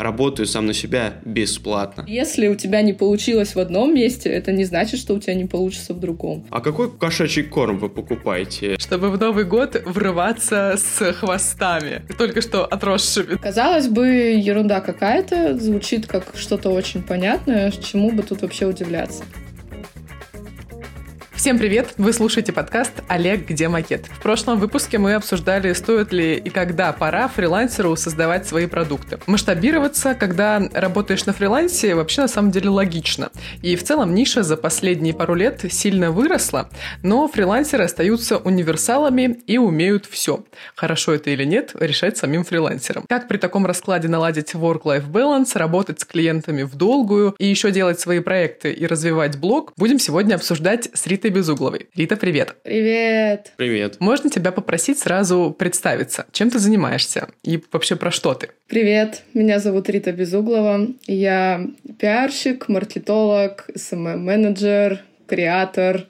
работаю сам на себя бесплатно. Если у тебя не получилось в одном месте, это не значит, что у тебя не получится в другом. А какой кошачий корм вы покупаете? Чтобы в Новый год врываться с хвостами, только что отросшими. Казалось бы, ерунда какая-то, звучит как что-то очень понятное, чему бы тут вообще удивляться. Всем привет! Вы слушаете подкаст «Олег, где макет?». В прошлом выпуске мы обсуждали, стоит ли и когда пора фрилансеру создавать свои продукты. Масштабироваться, когда работаешь на фрилансе, вообще на самом деле логично. И в целом ниша за последние пару лет сильно выросла, но фрилансеры остаются универсалами и умеют все. Хорошо это или нет, решать самим фрилансерам. Как при таком раскладе наладить work-life balance, работать с клиентами в долгую и еще делать свои проекты и развивать блог, будем сегодня обсуждать с Ритой Безугловой. Рита, привет. Привет. Привет. Можно тебя попросить сразу представиться? Чем ты занимаешься? И вообще про что ты? Привет, меня зовут Рита Безуглова. Я пиарщик, маркетолог, СММ-менеджер, креатор,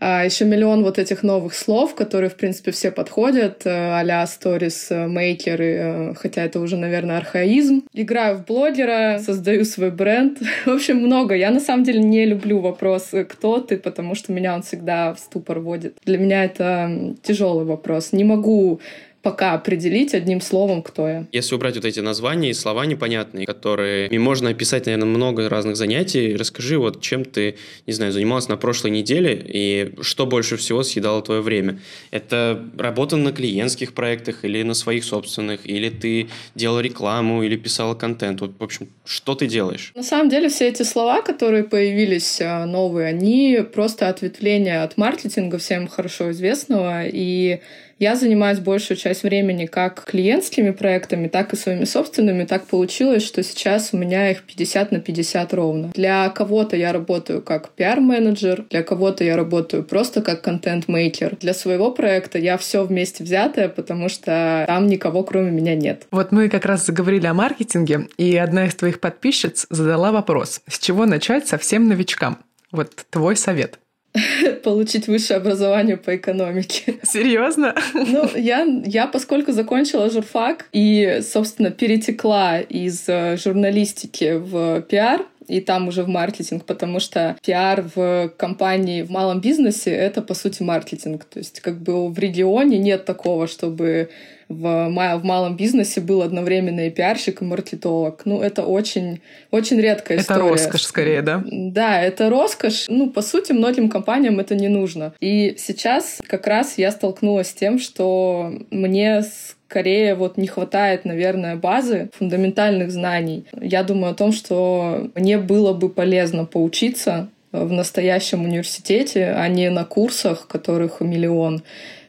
а еще миллион вот этих новых слов, которые, в принципе, все подходят, э, а-ля сторис, мейкеры, э, хотя это уже, наверное, архаизм. Играю в блогера, создаю свой бренд. В общем, много. Я, на самом деле, не люблю вопрос «кто ты?», потому что меня он всегда в ступор вводит. Для меня это тяжелый вопрос. Не могу пока определить одним словом, кто я. Если убрать вот эти названия и слова непонятные, которые можно описать, наверное, много разных занятий, расскажи, вот чем ты, не знаю, занималась на прошлой неделе и что больше всего съедало твое время. Это работа на клиентских проектах или на своих собственных, или ты делала рекламу, или писала контент. Вот, в общем, что ты делаешь? На самом деле все эти слова, которые появились а, новые, они просто ответвления от маркетинга всем хорошо известного, и я занимаюсь большую часть времени как клиентскими проектами, так и своими собственными. Так получилось, что сейчас у меня их 50 на 50 ровно. Для кого-то я работаю как пиар-менеджер, для кого-то я работаю просто как контент-мейкер. Для своего проекта я все вместе взятое, потому что там никого кроме меня нет. Вот мы как раз заговорили о маркетинге, и одна из твоих подписчиц задала вопрос, с чего начать совсем новичкам? Вот твой совет. получить высшее образование по экономике. Серьезно? Ну, я, я, поскольку закончила журфак и, собственно, перетекла из э, журналистики в пиар, и там уже в маркетинг, потому что пиар в компании, в малом бизнесе — это, по сути, маркетинг. То есть как бы в регионе нет такого, чтобы в, в малом бизнесе был одновременно и пиарщик, и маркетолог. Ну, это очень, очень редкая это история. Это роскошь скорее, да? Да, это роскошь. Ну, по сути, многим компаниям это не нужно. И сейчас как раз я столкнулась с тем, что мне скорее вот не хватает, наверное, базы фундаментальных знаний. Я думаю о том, что мне было бы полезно поучиться в настоящем университете, а не на курсах, которых миллион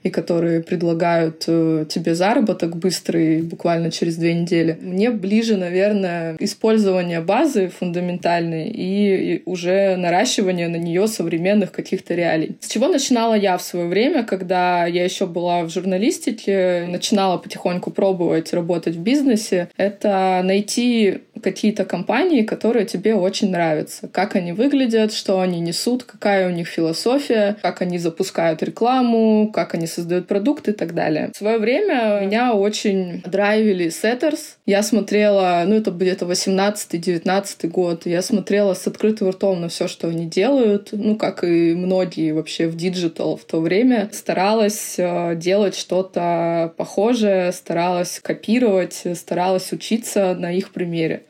и которые предлагают э, тебе заработок быстрый буквально через две недели. Мне ближе, наверное, использование базы фундаментальной и уже наращивание на нее современных каких-то реалий. С чего начинала я в свое время, когда я еще была в журналистике, начинала потихоньку пробовать работать в бизнесе, это найти какие-то компании, которые тебе очень нравятся. Как они выглядят, что они несут, какая у них философия, как они запускают рекламу, как они создают продукты и так далее. В свое время меня очень драйвили Setters. Я смотрела, ну это где-то 18-19 год, я смотрела с открытым ртом на все, что они делают, ну как и многие вообще в digital в то время. Старалась э, делать что-то похожее, старалась копировать, старалась учиться на их примере.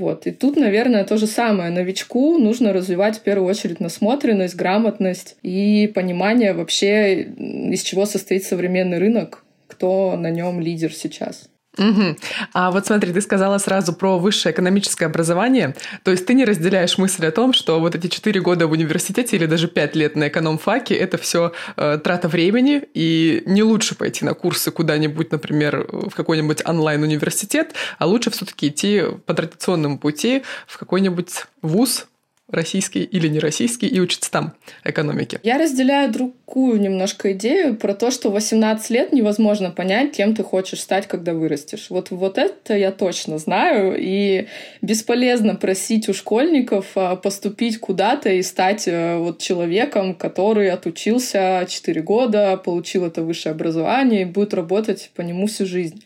Вот. И тут, наверное, то же самое. Новичку нужно развивать в первую очередь насмотренность, грамотность и понимание вообще, из чего состоит современный рынок, кто на нем лидер сейчас. Угу. А вот смотри, ты сказала сразу про высшее экономическое образование. То есть ты не разделяешь мысль о том, что вот эти четыре года в университете или даже пять лет на эконом-факе это все э, трата времени, и не лучше пойти на курсы куда-нибудь, например, в какой-нибудь онлайн-университет, а лучше все-таки идти по традиционному пути в какой-нибудь вуз, российский или не российский, и учиться там экономике. Я разделяю другую немножко идею про то, что 18 лет невозможно понять, кем ты хочешь стать, когда вырастешь. Вот, вот это я точно знаю, и бесполезно просить у школьников а, поступить куда-то и стать э, вот человеком, который отучился 4 года, получил это высшее образование и будет работать по нему всю жизнь.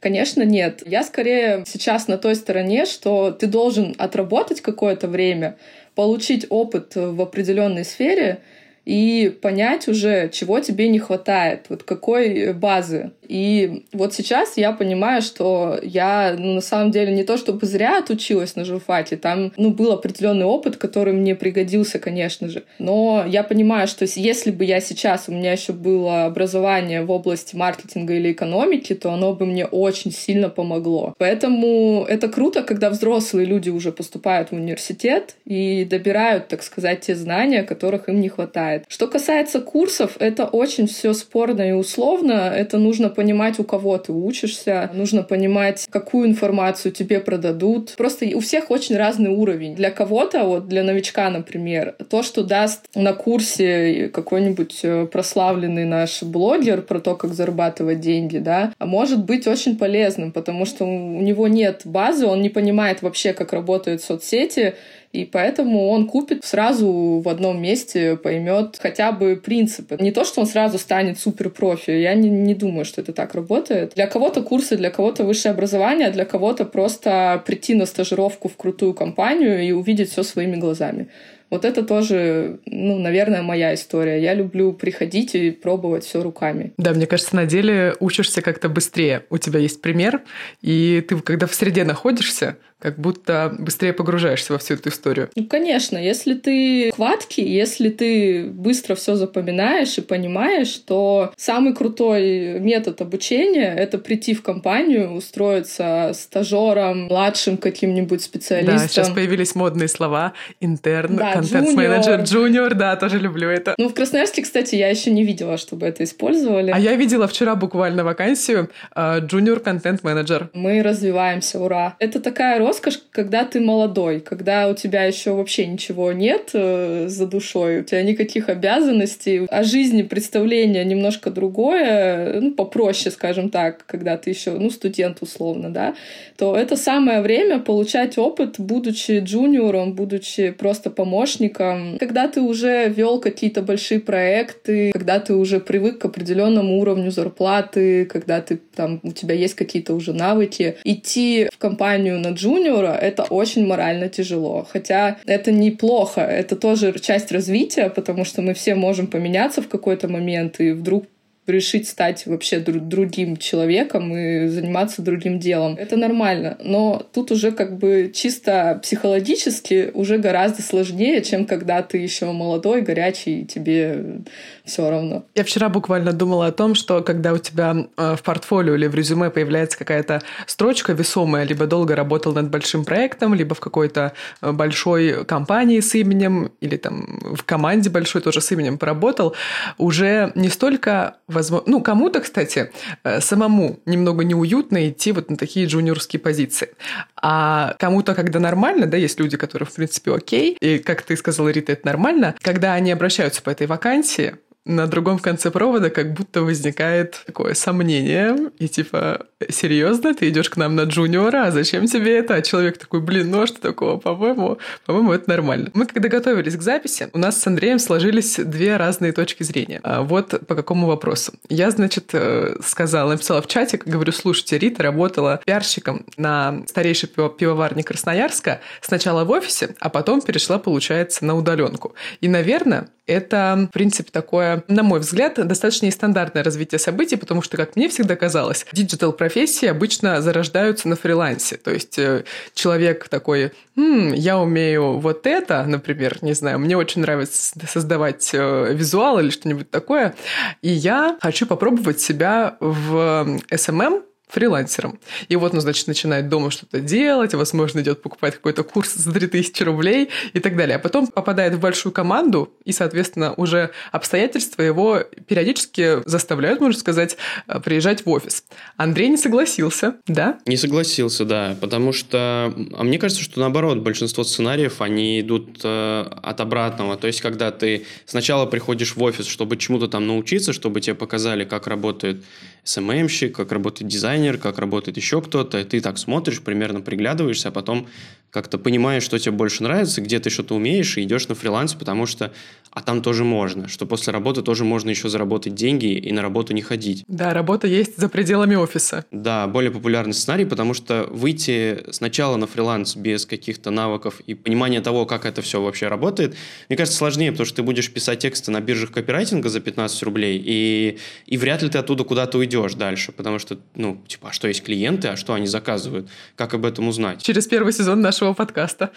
Конечно, нет. Я скорее сейчас на той стороне, что ты должен отработать какое-то время, получить опыт в определенной сфере — и понять уже, чего тебе не хватает, вот какой базы. И вот сейчас я понимаю, что я ну, на самом деле не то чтобы зря отучилась на журфаке, там ну, был определенный опыт, который мне пригодился, конечно же. Но я понимаю, что если бы я сейчас, у меня еще было образование в области маркетинга или экономики, то оно бы мне очень сильно помогло. Поэтому это круто, когда взрослые люди уже поступают в университет и добирают, так сказать, те знания, которых им не хватает хватает. Что касается курсов, это очень все спорно и условно. Это нужно понимать, у кого ты учишься, нужно понимать, какую информацию тебе продадут. Просто у всех очень разный уровень. Для кого-то, вот для новичка, например, то, что даст на курсе какой-нибудь э, прославленный наш блогер про то, как зарабатывать деньги, да, может быть очень полезным, потому что у него нет базы, он не понимает вообще, как работают соцсети, и поэтому он купит сразу в одном месте, поймет хотя бы принципы. Не то, что он сразу станет супер профи. Я не, не думаю, что это так работает. Для кого-то курсы, для кого-то высшее образование, а для кого-то просто прийти на стажировку в крутую компанию и увидеть все своими глазами. Вот это тоже, ну, наверное, моя история. Я люблю приходить и пробовать все руками. Да, мне кажется, на деле учишься как-то быстрее. У тебя есть пример, и ты, когда в среде находишься, как будто быстрее погружаешься во всю эту историю. Ну, конечно, если ты хваткий, если ты быстро все запоминаешь и понимаешь, то самый крутой метод обучения — это прийти в компанию, устроиться стажером, младшим каким-нибудь специалистом. Да, сейчас появились модные слова. Интерн, да, контент-менеджер, джуниор, да, тоже люблю это. Ну, в Красноярске, кстати, я еще не видела, чтобы это использовали. А я видела вчера буквально вакансию джуниор контент-менеджер. Мы развиваемся, ура. Это такая роскошь, когда ты молодой, когда у тебя еще вообще ничего нет э, за душой, у тебя никаких обязанностей, о жизни представление немножко другое, ну, попроще, скажем так, когда ты еще, ну, студент условно, да, то это самое время получать опыт, будучи джуниором, будучи просто помощником, когда ты уже вел какие-то большие проекты, когда ты уже привык к определенному уровню зарплаты, когда ты там, у тебя есть какие-то уже навыки, идти в компанию на джуниор джуниора это очень морально тяжело. Хотя это неплохо, это тоже часть развития, потому что мы все можем поменяться в какой-то момент, и вдруг решить стать вообще дру- другим человеком и заниматься другим делом. Это нормально. Но тут уже как бы чисто психологически уже гораздо сложнее, чем когда ты еще молодой, горячий, и тебе все равно. Я вчера буквально думала о том, что когда у тебя э, в портфолио или в резюме появляется какая-то строчка весомая, либо долго работал над большим проектом, либо в какой-то э, большой компании с именем, или там в команде большой тоже с именем поработал, уже не столько возможно... Ну, кому-то, кстати, э, самому немного неуютно идти вот на такие джуниорские позиции. А кому-то, когда нормально, да, есть люди, которые, в принципе, окей, и, как ты сказала, Рита, это нормально, когда они обращаются по этой вакансии, на другом конце провода как будто возникает такое сомнение, и типа, серьезно, ты идешь к нам на джуниора, зачем тебе это? А человек такой, блин, ну а что такого? По-моему, по-моему, это нормально. Мы когда готовились к записи, у нас с Андреем сложились две разные точки зрения. А вот по какому вопросу. Я, значит, э, сказала, написала в чатик, говорю, слушайте, Рита работала пиарщиком на старейшей пивоварне Красноярска, сначала в офисе, а потом перешла, получается, на удаленку. И, наверное, это, в принципе, такое, на мой взгляд, достаточно нестандартное развитие событий, потому что, как мне всегда казалось, digital-профессии обычно зарождаются на фрилансе. То есть э, человек такой, М, я умею вот это, например, не знаю, мне очень нравится создавать э, визуал или что-нибудь такое, и я хочу попробовать себя в SMM, фрилансером. И вот он, значит, начинает дома что-то делать, возможно, идет покупать какой-то курс за 3000 рублей и так далее. А потом попадает в большую команду, и, соответственно, уже обстоятельства его периодически заставляют, можно сказать, э, приезжать в офис. Андрей не согласился, да? Не согласился, да, потому что... А мне кажется, что наоборот, большинство сценариев, они идут э, от обратного. То есть, когда ты сначала приходишь в офис, чтобы чему-то там научиться, чтобы тебе показали, как работает СММщик, как работает дизайнер, как работает еще кто-то, и ты так смотришь, примерно приглядываешься, а потом как-то понимаешь, что тебе больше нравится, где ты что-то умеешь, и идешь на фриланс, потому что а там тоже можно, что после работы тоже можно еще заработать деньги и на работу не ходить. Да, работа есть за пределами офиса. Да, более популярный сценарий, потому что выйти сначала на фриланс без каких-то навыков и понимания того, как это все вообще работает, мне кажется, сложнее, потому что ты будешь писать тексты на биржах копирайтинга за 15 рублей, и, и вряд ли ты оттуда куда-то уйдешь дальше, потому что, ну, типа, а что есть клиенты, а что они заказывают, как об этом узнать? Через первый сезон нашего подкаста.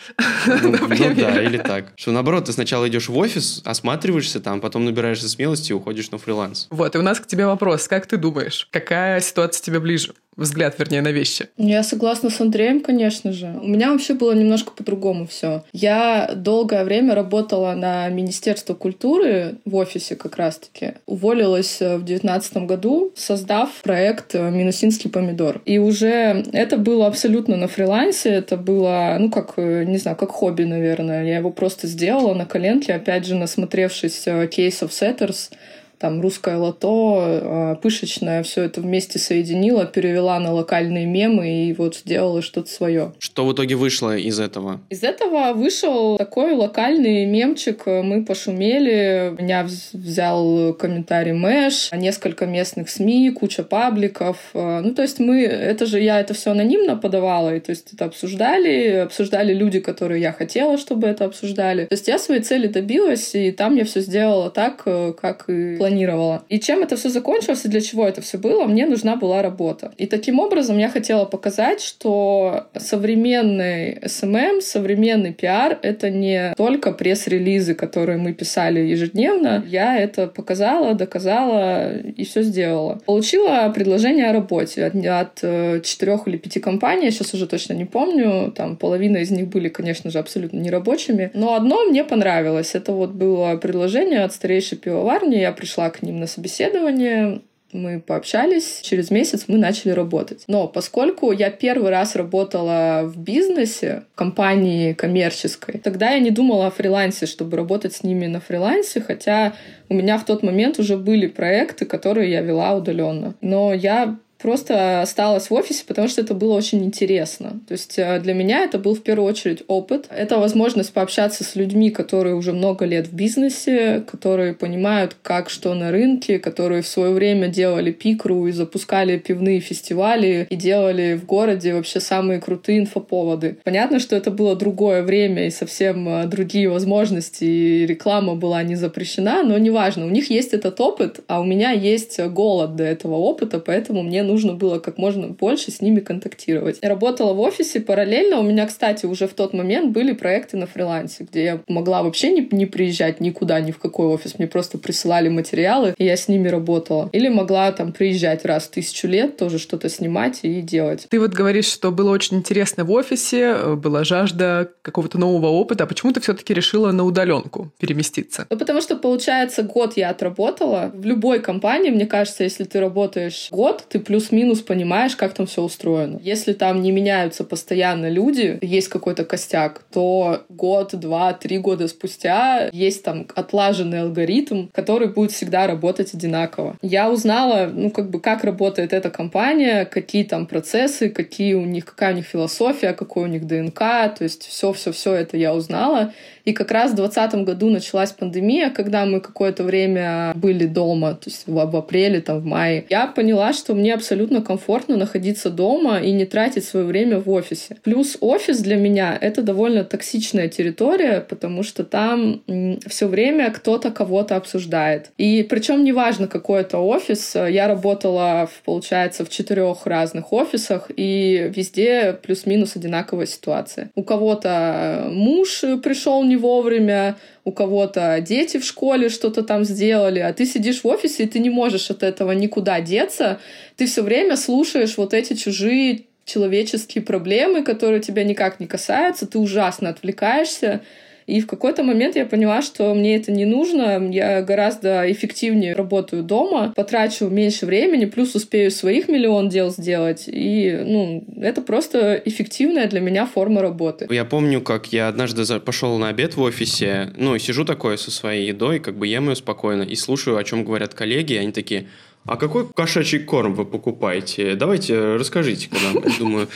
Ну, ну да, или так. Что наоборот, ты сначала идешь в офис, осматриваешься там, потом набираешься смелости и уходишь на фриланс. Вот, и у нас к тебе вопрос. Как ты думаешь, какая ситуация тебе ближе? взгляд, вернее, на вещи. Я согласна с Андреем, конечно же. У меня вообще было немножко по-другому все. Я долгое время работала на Министерство культуры в офисе как раз-таки. Уволилась в девятнадцатом году, создав проект «Минусинский помидор». И уже это было абсолютно на фрилансе, это было, ну, как, не знаю, как хобби, наверное. Я его просто сделала на коленке, опять же, насмотревшись кейсов Setters, там русское лото, а, пышечное, все это вместе соединила, перевела на локальные мемы и вот сделала что-то свое. Что в итоге вышло из этого? Из этого вышел такой локальный мемчик. Мы пошумели. Меня взял комментарий Мэш, несколько местных СМИ, куча пабликов. А, ну, то есть мы, это же я это все анонимно подавала, и то есть это обсуждали, обсуждали люди, которые я хотела, чтобы это обсуждали. То есть я своей цели добилась, и там я все сделала так, э, как и планировала. И чем это все закончилось и для чего это все было, мне нужна была работа. И таким образом я хотела показать, что современный SMM, современный пиар — это не только пресс-релизы, которые мы писали ежедневно. Я это показала, доказала и все сделала. Получила предложение о работе от, от э, четырех или пяти компаний, сейчас уже точно не помню, там половина из них были, конечно же, абсолютно нерабочими, но одно мне понравилось. Это вот было предложение от старейшей пивоварни, я пришла пришла к ним на собеседование, мы пообщались, через месяц мы начали работать. Но поскольку я первый раз работала в бизнесе, в компании коммерческой, тогда я не думала о фрилансе, чтобы работать с ними на фрилансе, хотя у меня в тот момент уже были проекты, которые я вела удаленно. Но я просто осталась в офисе, потому что это было очень интересно. То есть э, для меня это был в первую очередь опыт. Это возможность пообщаться с людьми, которые уже много лет в бизнесе, которые понимают, как что на рынке, которые в свое время делали пикру и запускали пивные фестивали и делали в городе вообще самые крутые инфоповоды. Понятно, что это было другое время и совсем э, другие возможности, и реклама была не запрещена, но неважно, у них есть этот опыт, а у меня есть голод до этого опыта, поэтому мне нужно было как можно больше с ними контактировать. Я работала в офисе параллельно. У меня, кстати, уже в тот момент были проекты на фрилансе, где я могла вообще не, не приезжать никуда, ни в какой офис. Мне просто присылали материалы, и я с ними работала. Или могла там приезжать раз в тысячу лет, тоже что-то снимать и делать. Ты вот говоришь, что было очень интересно в офисе, была жажда какого-то нового опыта. А почему ты все-таки решила на удаленку переместиться? Ну, потому что, получается, год я отработала. В любой компании, мне кажется, если ты работаешь год, ты плюс плюс-минус понимаешь, как там все устроено. Если там не меняются постоянно люди, есть какой-то костяк, то год, два, три года спустя есть там отлаженный алгоритм, который будет всегда работать одинаково. Я узнала, ну, как бы, как работает эта компания, какие там процессы, какие у них, какая у них философия, какой у них ДНК, то есть все-все-все это я узнала. И как раз в 2020 году началась пандемия, когда мы какое-то время были дома, то есть в, в апреле, там, в мае. Я поняла, что мне абсолютно комфортно находиться дома и не тратить свое время в офисе. Плюс офис для меня — это довольно токсичная территория, потому что там все время кто-то кого-то обсуждает. И причем неважно, какой это офис. Я работала, получается, в четырех разных офисах, и везде плюс-минус одинаковая ситуация. У кого-то муж пришел не вовремя, у кого-то дети в школе что-то там сделали, а ты сидишь в офисе, и ты не можешь от этого никуда деться. Ты все время слушаешь вот эти чужие человеческие проблемы, которые тебя никак не касаются, ты ужасно отвлекаешься, и в какой-то момент я поняла, что мне это не нужно, я гораздо эффективнее работаю дома, потрачу меньше времени, плюс успею своих миллион дел сделать. И, ну, это просто эффективная для меня форма работы. Я помню, как я однажды пошел на обед в офисе, ну, и сижу такой со своей едой, как бы ем ее спокойно, и слушаю, о чем говорят коллеги, и они такие, а какой кошачий корм вы покупаете? Давайте расскажите-ка нам. Я думаю,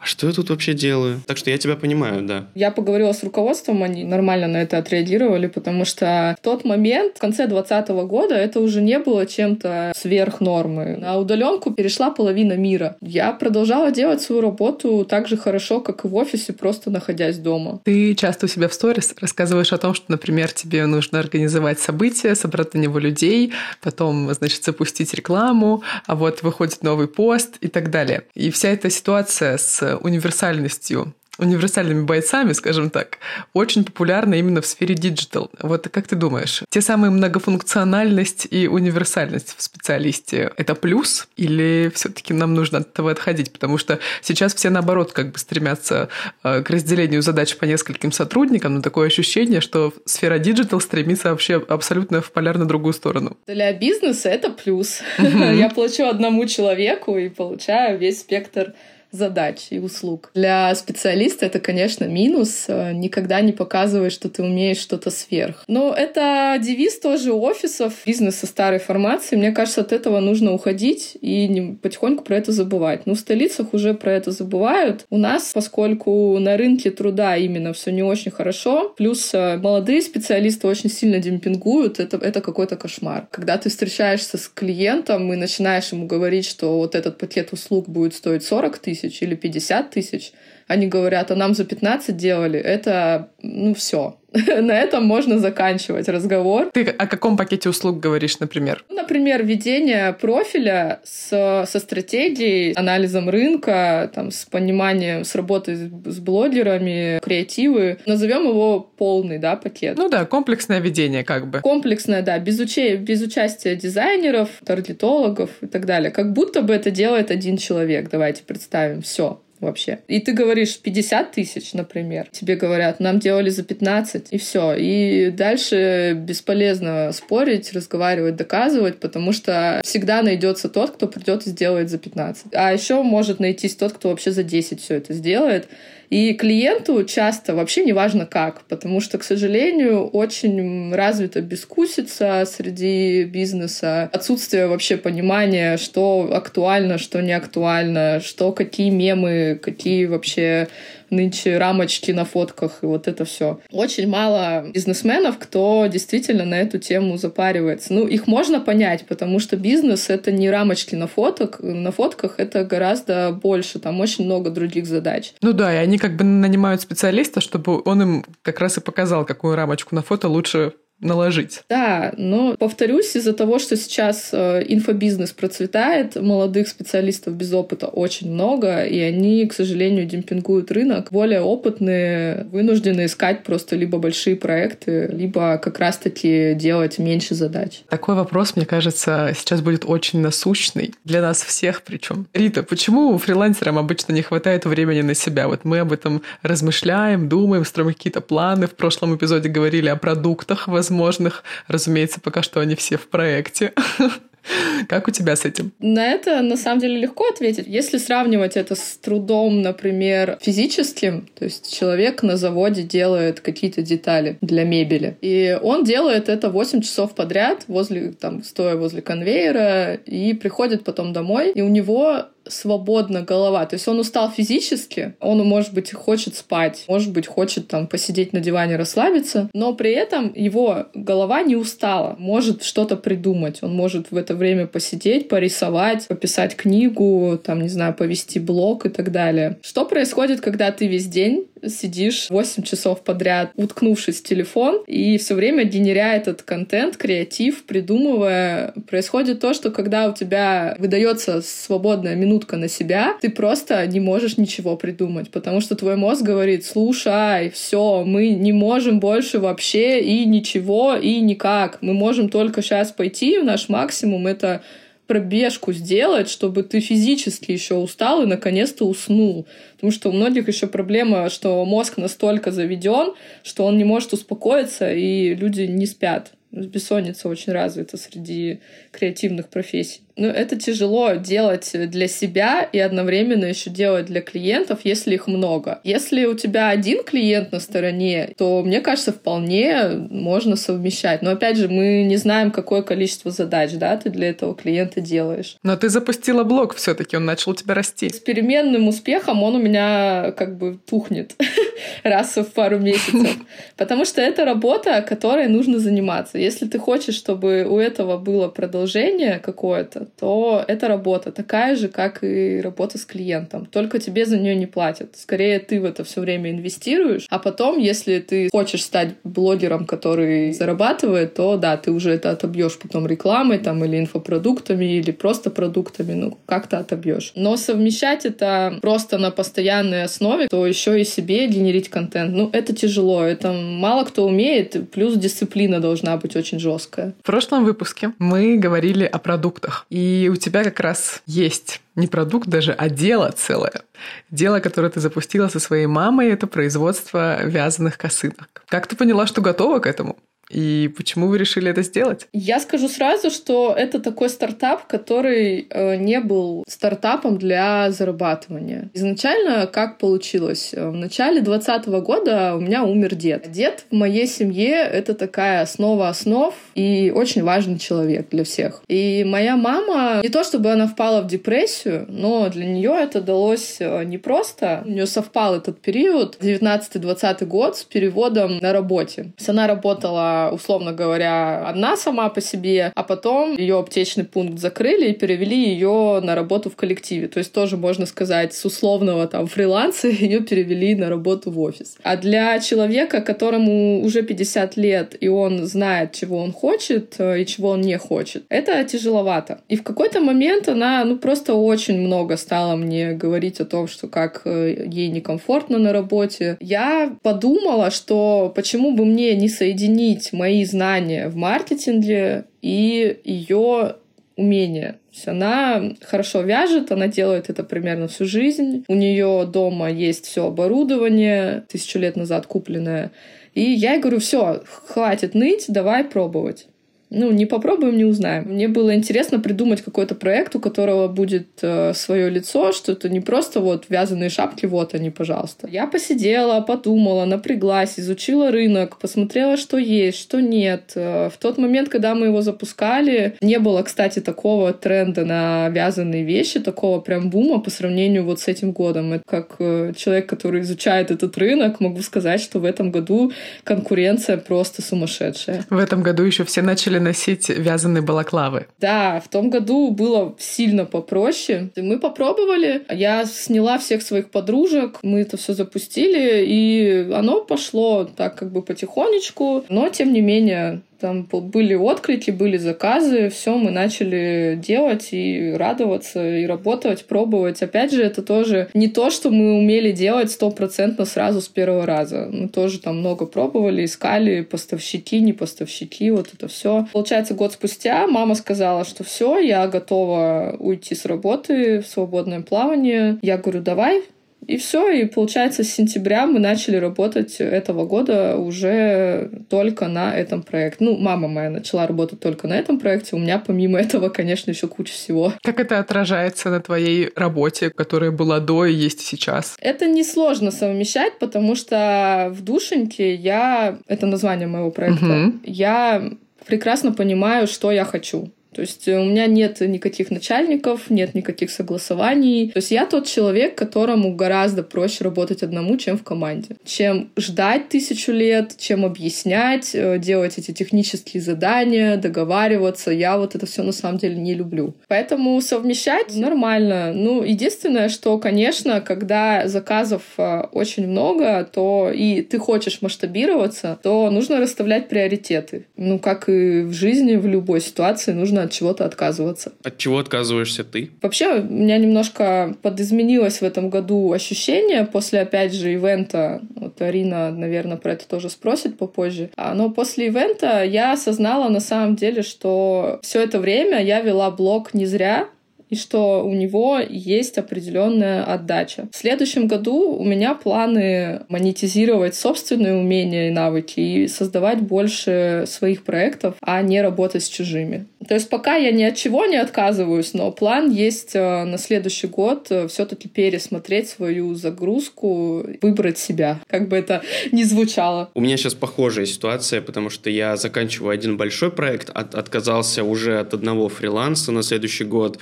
а что я тут вообще делаю? Так что я тебя понимаю, да. Я поговорила с руководством, они нормально на это отреагировали, потому что в тот момент, в конце 2020 года, это уже не было чем-то сверх нормы. На удаленку перешла половина мира. Я продолжала делать свою работу так же хорошо, как и в офисе, просто находясь дома. Ты часто у себя в сторис рассказываешь о том, что, например, тебе нужно организовать событие, собрать на него людей, потом, значит, запустить рекламу, а вот выходит новый пост и так далее. И вся эта ситуация с универсальностью универсальными бойцами, скажем так, очень популярна именно в сфере диджитал. Вот как ты думаешь, те самые многофункциональность и универсальность в специалисте – это плюс или все таки нам нужно от этого отходить? Потому что сейчас все, наоборот, как бы стремятся э, к разделению задач по нескольким сотрудникам, но такое ощущение, что сфера диджитал стремится вообще абсолютно в полярно другую сторону. Для бизнеса это плюс. Я плачу одному человеку и получаю весь спектр задач и услуг. Для специалиста это, конечно, минус. Никогда не показывай, что ты умеешь что-то сверх. Но это девиз тоже офисов, бизнеса старой формации. Мне кажется, от этого нужно уходить и потихоньку про это забывать. Но в столицах уже про это забывают. У нас, поскольку на рынке труда именно все не очень хорошо, плюс э, молодые специалисты очень сильно демпингуют, это, это какой-то кошмар. Когда ты встречаешься с клиентом и начинаешь ему говорить, что вот этот пакет услуг будет стоить 40 тысяч, тысяч или 50 тысяч, они говорят, а нам за 15 делали, это, ну, все. На этом можно заканчивать разговор. Ты о каком пакете услуг говоришь, например? Ну, например, ведение профиля с, со стратегией, анализом рынка, там, с пониманием, с работой с блогерами, креативы. Назовем его полный, да, пакет. Ну да, комплексное ведение как бы. Комплексное, да, без, уча... без участия дизайнеров, таргетологов и так далее. Как будто бы это делает один человек. Давайте представим. Все вообще. И ты говоришь 50 тысяч, например. Тебе говорят, нам делали за 15, и все. И дальше бесполезно спорить, разговаривать, доказывать, потому что всегда найдется тот, кто придет и сделает за 15. А еще может найтись тот, кто вообще за 10 все это сделает. И клиенту часто вообще не важно как, потому что, к сожалению, очень развита бескусица среди бизнеса, отсутствие вообще понимания, что актуально, что не актуально, что какие мемы, какие вообще нынче рамочки на фотках и вот это все. Очень мало бизнесменов, кто действительно на эту тему запаривается. Ну, их можно понять, потому что бизнес — это не рамочки на фоток, на фотках это гораздо больше, там очень много других задач. Ну да, и они как бы нанимают специалиста, чтобы он им как раз и показал, какую рамочку на фото лучше наложить. Да, но повторюсь, из-за того, что сейчас э, инфобизнес процветает, молодых специалистов без опыта очень много, и они, к сожалению, демпингуют рынок. Более опытные вынуждены искать просто либо большие проекты, либо как раз-таки делать меньше задач. Такой вопрос, мне кажется, сейчас будет очень насущный для нас всех причем. Рита, почему фрилансерам обычно не хватает времени на себя? Вот мы об этом размышляем, думаем, строим какие-то планы. В прошлом эпизоде говорили о продуктах, возможных. Разумеется, пока что они все в проекте. Как у тебя с этим? На это на самом деле легко ответить. Если сравнивать это с трудом, например, физическим, то есть человек на заводе делает какие-то детали для мебели, и он делает это 8 часов подряд, возле, там, стоя возле конвейера, и приходит потом домой, и у него свободна голова. То есть он устал физически, он, может быть, хочет спать, может быть, хочет там посидеть на диване, расслабиться, но при этом его голова не устала, может что-то придумать, он может в это время посидеть, порисовать, пописать книгу, там, не знаю, повести блог и так далее. Что происходит, когда ты весь день сидишь 8 часов подряд, уткнувшись в телефон, и все время генеря этот контент, креатив, придумывая, происходит то, что когда у тебя выдается свободная минутка на себя, ты просто не можешь ничего придумать, потому что твой мозг говорит, слушай, все, мы не можем больше вообще и ничего, и никак. Мы можем только сейчас пойти, наш максимум — это пробежку сделать, чтобы ты физически еще устал и наконец-то уснул. Потому что у многих еще проблема, что мозг настолько заведен, что он не может успокоиться, и люди не спят Бессонница очень развита среди креативных профессий. Но это тяжело делать для себя и одновременно еще делать для клиентов, если их много. Если у тебя один клиент на стороне, то, мне кажется, вполне можно совмещать. Но, опять же, мы не знаем, какое количество задач да, ты для этого клиента делаешь. Но ты запустила блог все таки он начал у тебя расти. С переменным успехом он у меня как бы тухнет раз в пару месяцев. Потому что это работа, которой нужно заниматься. Если ты хочешь, чтобы у этого было продолжение какое-то, то это работа такая же, как и работа с клиентом. Только тебе за нее не платят. Скорее, ты в это все время инвестируешь, а потом, если ты хочешь стать блогером, который зарабатывает, то да, ты уже это отобьешь потом рекламой там или инфопродуктами, или просто продуктами, ну, как-то отобьешь. Но совмещать это просто на постоянной основе, то еще и себе генерить контент, ну, это тяжело, это мало кто умеет, плюс дисциплина должна быть очень жесткая. В прошлом выпуске мы говорили о продуктах. У тебя как раз есть не продукт даже, а дело целое. Дело, которое ты запустила со своей мамой, это производство вязаных косынок. Как ты поняла, что готова к этому? И почему вы решили это сделать? Я скажу сразу, что это такой стартап, который э, не был стартапом для зарабатывания. Изначально как получилось? В начале 2020 года у меня умер дед. Дед в моей семье — это такая основа основ и очень важный человек для всех. И моя мама, не то чтобы она впала в депрессию, но для нее это далось э, непросто. У нее совпал этот период, 19-20 год, с переводом на работе. То она работала условно говоря, одна сама по себе, а потом ее аптечный пункт закрыли и перевели ее на работу в коллективе. То есть тоже можно сказать, с условного там фриланса ее перевели на работу в офис. А для человека, которому уже 50 лет, и он знает, чего он хочет э, и чего он не хочет, это тяжеловато. И в какой-то момент она, ну, просто очень много стала мне говорить о том, что как э, ей некомфортно на работе. Я подумала, что почему бы мне не соединить соединить мои знания в маркетинге и ее умения. То есть она хорошо вяжет, она делает это примерно всю жизнь. У нее дома есть все оборудование, тысячу лет назад купленное. И я ей говорю, все, хватит ныть, давай пробовать. Ну, не попробуем, не узнаем. Мне было интересно придумать какой-то проект, у которого будет э, свое лицо, что это не просто вот вязаные шапки, вот они, пожалуйста. Я посидела, подумала, напряглась, изучила рынок, посмотрела, что есть, что нет. Э, в тот момент, когда мы его запускали, не было, кстати, такого тренда на вязаные вещи, такого прям бума по сравнению вот с этим годом. Это как э, человек, который изучает этот рынок, могу сказать, что в этом году конкуренция просто сумасшедшая. В этом году еще все начали начали носить вязаные балаклавы. Да, в том году было сильно попроще. Мы попробовали, я сняла всех своих подружек, мы это все запустили, и оно пошло так как бы потихонечку, но тем не менее там были отклики, были заказы, все мы начали делать и радоваться, и работать, пробовать. Опять же, это тоже не то, что мы умели делать стопроцентно сразу с первого раза. Мы тоже там много пробовали, искали поставщики, не поставщики, вот это все. Получается, год спустя мама сказала, что все, я готова уйти с работы в свободное плавание. Я говорю, давай, и все, и получается, с сентября мы начали работать этого года уже только на этом проекте. Ну, мама моя начала работать только на этом проекте. У меня помимо этого, конечно, еще куча всего. Как это отражается на твоей работе, которая была до и есть сейчас? Это несложно совмещать, потому что в душеньке я... Это название моего проекта. Угу. Я прекрасно понимаю, что я хочу. То есть э, у меня нет никаких начальников, нет никаких согласований. То есть я тот человек, которому гораздо проще работать одному, чем в команде. Чем ждать тысячу лет, чем объяснять, э, делать эти технические задания, договариваться. Я вот это все на самом деле не люблю. Поэтому совмещать нормально. Ну, единственное, что, конечно, когда заказов э, очень много, то и ты хочешь масштабироваться, то нужно расставлять приоритеты. Ну, как и в жизни, в любой ситуации, нужно нужно от чего-то отказываться. От чего отказываешься ты? Вообще, у меня немножко подизменилось в этом году ощущение после, опять же, ивента. Вот Арина, наверное, про это тоже спросит попозже. А, но после ивента я осознала на самом деле, что все это время я вела блог не зря, и что у него есть определенная отдача. В следующем году у меня планы монетизировать собственные умения и навыки и создавать больше своих проектов, а не работать с чужими. То есть пока я ни от чего не отказываюсь, но план есть э, на следующий год э, все-таки пересмотреть свою загрузку, выбрать себя, как бы это ни звучало. У меня сейчас похожая ситуация, потому что я заканчиваю один большой проект, от, отказался уже от одного фриланса на следующий год,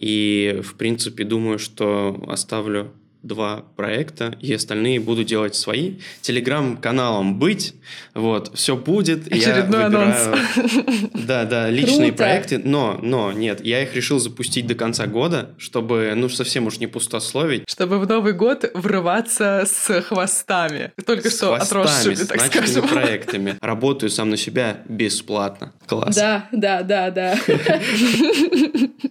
и, в принципе, думаю, что оставлю два проекта, и остальные буду делать свои. Телеграм-каналом быть, вот, все будет. Очередной я выбираю, анонс. Да, да, личные Круто. проекты, но, но, нет, я их решил запустить до конца года, чтобы, ну, совсем уж не пустословить. Чтобы в Новый год врываться с хвостами. Только с что хвостами, отросшими, так скажем. проектами. Работаю сам на себя бесплатно. Класс. Да, да, да, да.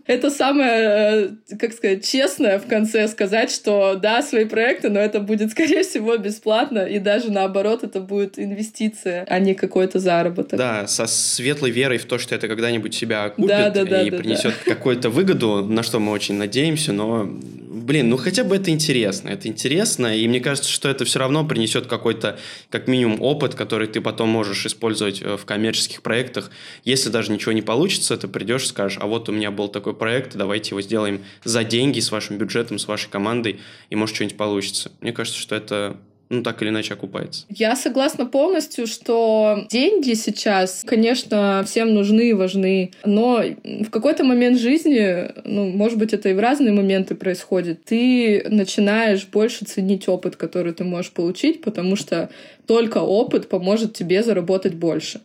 Это самое, э, как сказать, честное в конце сказать, что да, свои проекты, но это будет, скорее всего, бесплатно, и даже наоборот, это будет инвестиция, а не какой-то заработок. Да, со светлой верой в то, что это когда-нибудь себя окупит Да, да, да, и да, принесет какую-то выгоду, на что мы очень надеемся, но, блин, ну хотя бы это интересно. Это интересно, и мне кажется, что это все равно принесет какой-то, как минимум, опыт, который ты потом можешь использовать э, в коммерческих проектах. Если даже ничего не получится, ты придешь и скажешь, а вот у меня был такой проект, давайте его сделаем за деньги, с вашим бюджетом, с вашей командой, и может что-нибудь получится. Мне кажется, что это ну, так или иначе окупается. Я согласна полностью, что деньги сейчас, конечно, всем нужны и важны, но в какой-то момент жизни, ну, может быть, это и в разные моменты происходит, ты начинаешь больше ценить опыт, который ты можешь получить, потому что только опыт поможет тебе заработать больше.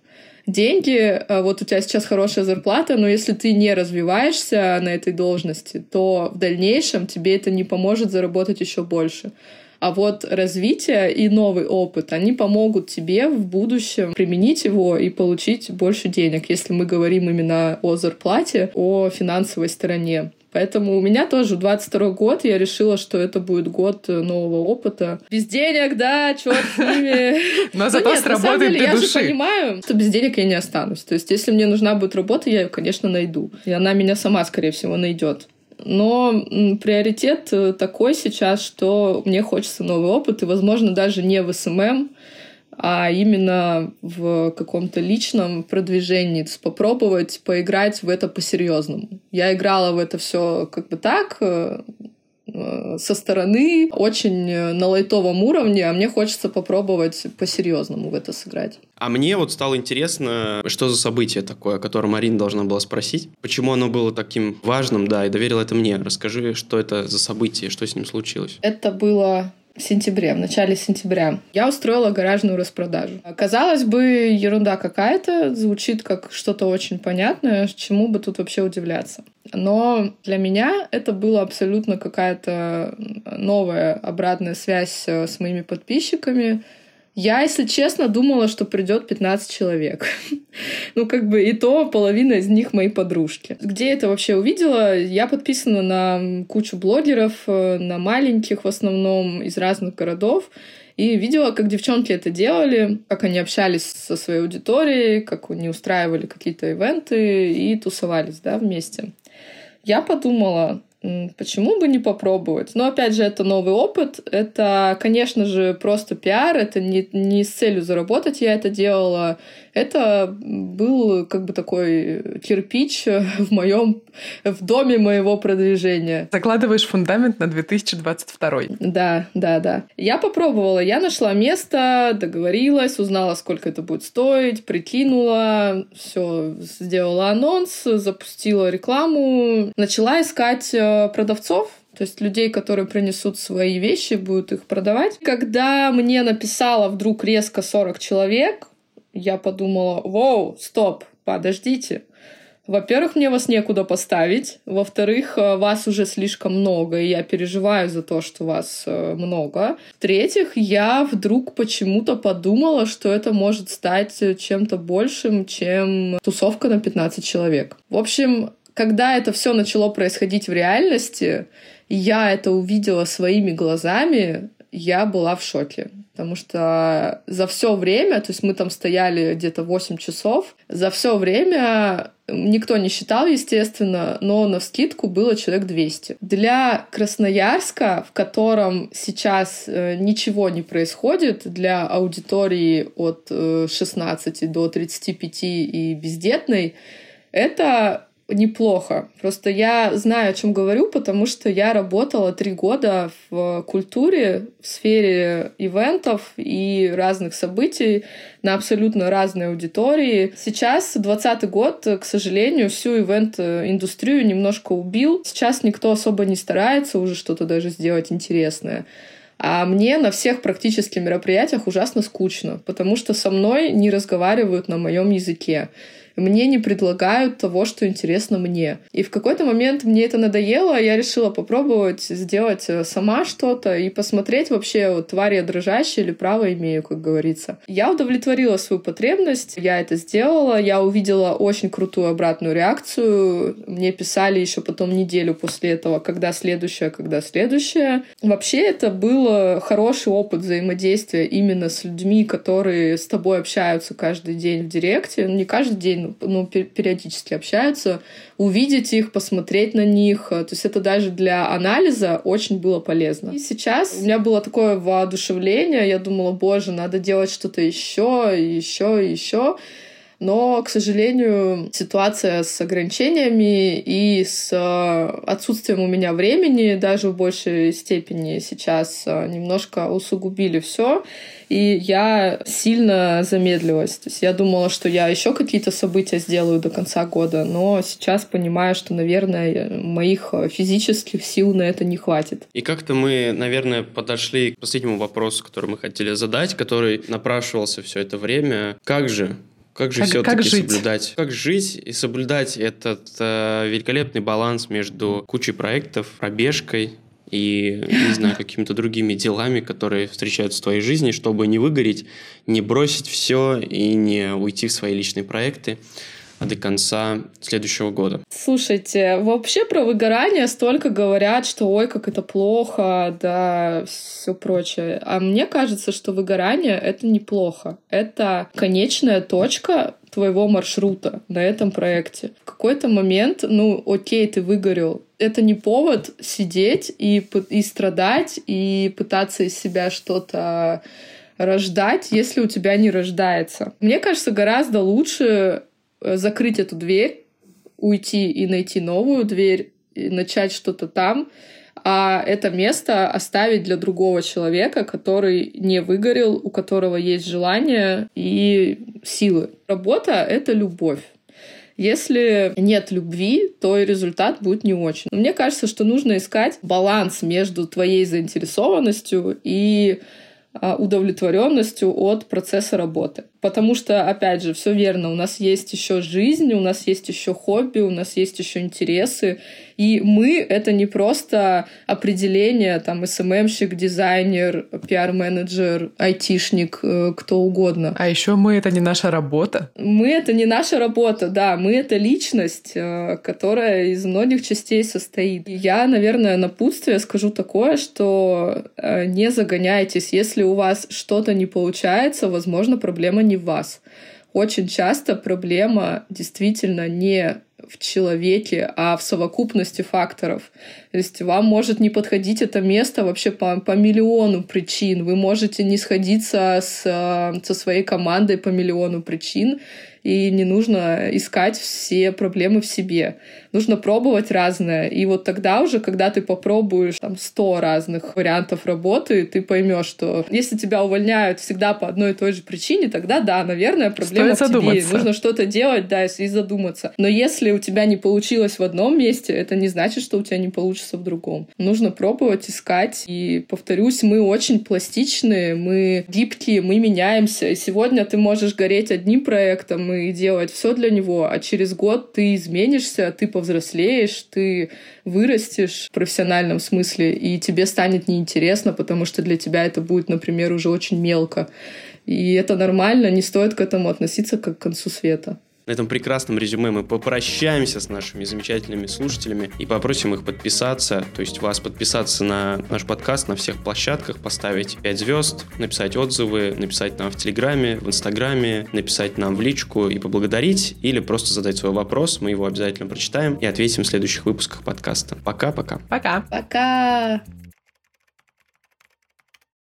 Деньги, э, вот у тебя сейчас хорошая зарплата, но если ты не развиваешься на этой должности, то в дальнейшем тебе это не поможет заработать еще больше. А вот развитие и новый опыт, они помогут тебе в будущем применить его и получить больше денег, если мы говорим именно о зарплате, о финансовой стороне. Поэтому у меня тоже 22 год, я решила, что это будет год нового опыта. Без денег, да, черт с ними. Но зато сработает деле, для я же души. понимаю, что без денег я не останусь. То есть, если мне нужна будет работа, я ее, конечно, найду. И она меня сама, скорее всего, найдет. Но приоритет э, такой сейчас, что мне хочется новый опыт, и, возможно, даже не в SMM, а именно в каком-то личном продвижении, то есть попробовать поиграть в это по-серьезному. Я играла в это все как бы так, э, со стороны, очень э, на лайтовом уровне, а мне хочется попробовать по-серьезному в это сыграть. А мне вот стало интересно, что за событие такое, о котором Марина должна была спросить. Почему оно было таким важным, да, и доверила это мне. Расскажи, что это за событие, что с ним случилось. Это было сентябре, в начале сентября. Я устроила гаражную распродажу. Казалось бы, ерунда какая-то, звучит как что-то очень понятное, чему бы тут вообще удивляться. Но для меня это была абсолютно какая-то новая обратная связь э, с моими подписчиками. Я, если честно, думала, что придет 15 человек. ну, как бы и то половина из них мои подружки. Где это вообще увидела? Я подписана на кучу блогеров, э, на маленьких в основном, из разных городов. И видела, как девчонки это делали, как они общались со своей аудиторией, как они устраивали какие-то ивенты и тусовались да, вместе. Я подумала, почему бы не попробовать? Но опять же, это новый опыт. Это, конечно же, просто пиар. Это не, не с целью заработать я это делала. Это был как бы такой кирпич в моем, в доме моего продвижения. Закладываешь фундамент на 2022. Да, да, да. Я попробовала, я нашла место, договорилась, узнала, сколько это будет стоить, прикинула, все, сделала анонс, запустила рекламу, начала искать э, продавцов, то есть людей, которые принесут свои вещи, будут их продавать. Когда мне написало вдруг резко 40 человек, я подумала, воу, стоп, подождите. Во-первых, мне вас некуда поставить. Во-вторых, э, вас уже слишком много, и я переживаю за то, что вас э, много. В-третьих, я вдруг почему-то подумала, что это может стать э, чем-то большим, чем тусовка на 15 человек. В общем, когда это все начало происходить в реальности, я это увидела своими глазами, я была в шоке. Потому что за все время, то есть мы там стояли где-то 8 часов, за все время никто не считал, естественно, но на скидку было человек 200. Для Красноярска, в котором сейчас э, ничего не происходит, для аудитории от 16 э, до 35 и бездетной, это неплохо. Просто я знаю, о чем говорю, потому что я работала три года в культуре, в сфере ивентов и разных событий на абсолютно разной аудитории. Сейчас, 20 год, к сожалению, всю ивент-индустрию немножко убил. Сейчас никто особо не старается уже что-то даже сделать интересное. А мне на всех практически мероприятиях ужасно скучно, потому что со мной не разговаривают на моем языке мне не предлагают того, что интересно мне. И в какой-то момент мне это надоело, я решила попробовать сделать э, сама что-то и посмотреть вообще, вот, тварь я дрожащая или право имею, как говорится. Я удовлетворила свою потребность, я это сделала, я увидела очень крутую обратную реакцию. Мне писали еще потом неделю после этого, когда следующее, когда следующее. Вообще это был хороший опыт взаимодействия именно с людьми, которые с тобой общаются каждый день в директе. Ну, не каждый день, ну, периодически общаются, увидеть их, посмотреть на них. То есть это даже для анализа очень было полезно. И сейчас у меня было такое воодушевление, я думала, боже, надо делать что-то еще, еще, еще. Но, к сожалению, ситуация с ограничениями и с э, отсутствием у меня времени даже в большей степени сейчас э, немножко усугубили все и я сильно замедлилась. То есть я думала, что я еще какие-то события сделаю до конца года, но сейчас понимаю, что, наверное, моих физических сил на это не хватит. И как-то мы, наверное, подошли к последнему вопросу, который мы хотели задать, который напрашивался все это время. Как же как же все-таки соблюдать? Как жить и соблюдать этот э, великолепный баланс между кучей проектов, пробежкой, и, не знаю, какими-то другими делами, которые встречаются в твоей жизни, чтобы не выгореть, не бросить все и не уйти в свои личные проекты до конца следующего года. Слушайте, вообще про выгорание столько говорят, что ой, как это плохо, да, все прочее. А мне кажется, что выгорание — это неплохо. Это конечная точка твоего маршрута на этом проекте. В какой-то момент, ну, окей, ты выгорел. Это не повод сидеть и, и страдать, и пытаться из себя что-то рождать, если у тебя не рождается. Мне кажется, гораздо лучше закрыть эту дверь, уйти и найти новую дверь, и начать что-то там, а это место оставить для другого человека, который не выгорел, у которого есть желание и силы. Работа — это любовь. Если нет любви, то и результат будет не очень. мне кажется, что нужно искать баланс между твоей заинтересованностью и а, удовлетворенностью от процесса работы. Потому что, опять же, все верно, у нас есть еще жизнь, у нас есть еще хобби, у нас есть еще интересы. И мы — это не просто определение, там, СММщик, дизайнер, пиар-менеджер, айтишник, э, кто угодно. А еще мы — это не наша работа. Мы — это не наша работа, да. Мы — это личность, э, которая из многих частей состоит. Я, наверное, напутствие скажу такое, что э, не загоняйтесь. Если у вас что-то не получается, возможно, проблема не в вас. Очень часто проблема действительно не в человеке, а в совокупности факторов. То есть вам может не подходить это место вообще по, по миллиону причин. Вы можете не сходиться с, со своей командой по миллиону причин и не нужно искать все проблемы в себе. Нужно пробовать разное. И вот тогда уже, когда ты попробуешь там 100 разных вариантов работы, ты поймешь, что если тебя увольняют всегда по одной и той же причине, тогда да, наверное, проблема Стоит в тебе. Нужно что-то делать, да, и задуматься. Но если у тебя не получилось в одном месте, это не значит, что у тебя не получится в другом. Нужно пробовать, искать. И, повторюсь, мы очень пластичные, мы гибкие, мы меняемся. И сегодня ты можешь гореть одним проектом, и делать все для него, а через год ты изменишься, ты повзрослеешь, ты вырастешь в профессиональном смысле, и тебе станет неинтересно, потому что для тебя это будет, например, уже очень мелко. И это нормально, не стоит к этому относиться как к концу света. На этом прекрасном резюме мы попрощаемся с нашими замечательными слушателями и попросим их подписаться, то есть вас подписаться на наш подкаст на всех площадках, поставить 5 звезд, написать отзывы, написать нам в Телеграме, в Инстаграме, написать нам в личку и поблагодарить, или просто задать свой вопрос, мы его обязательно прочитаем и ответим в следующих выпусках подкаста. Пока-пока. Пока. Пока.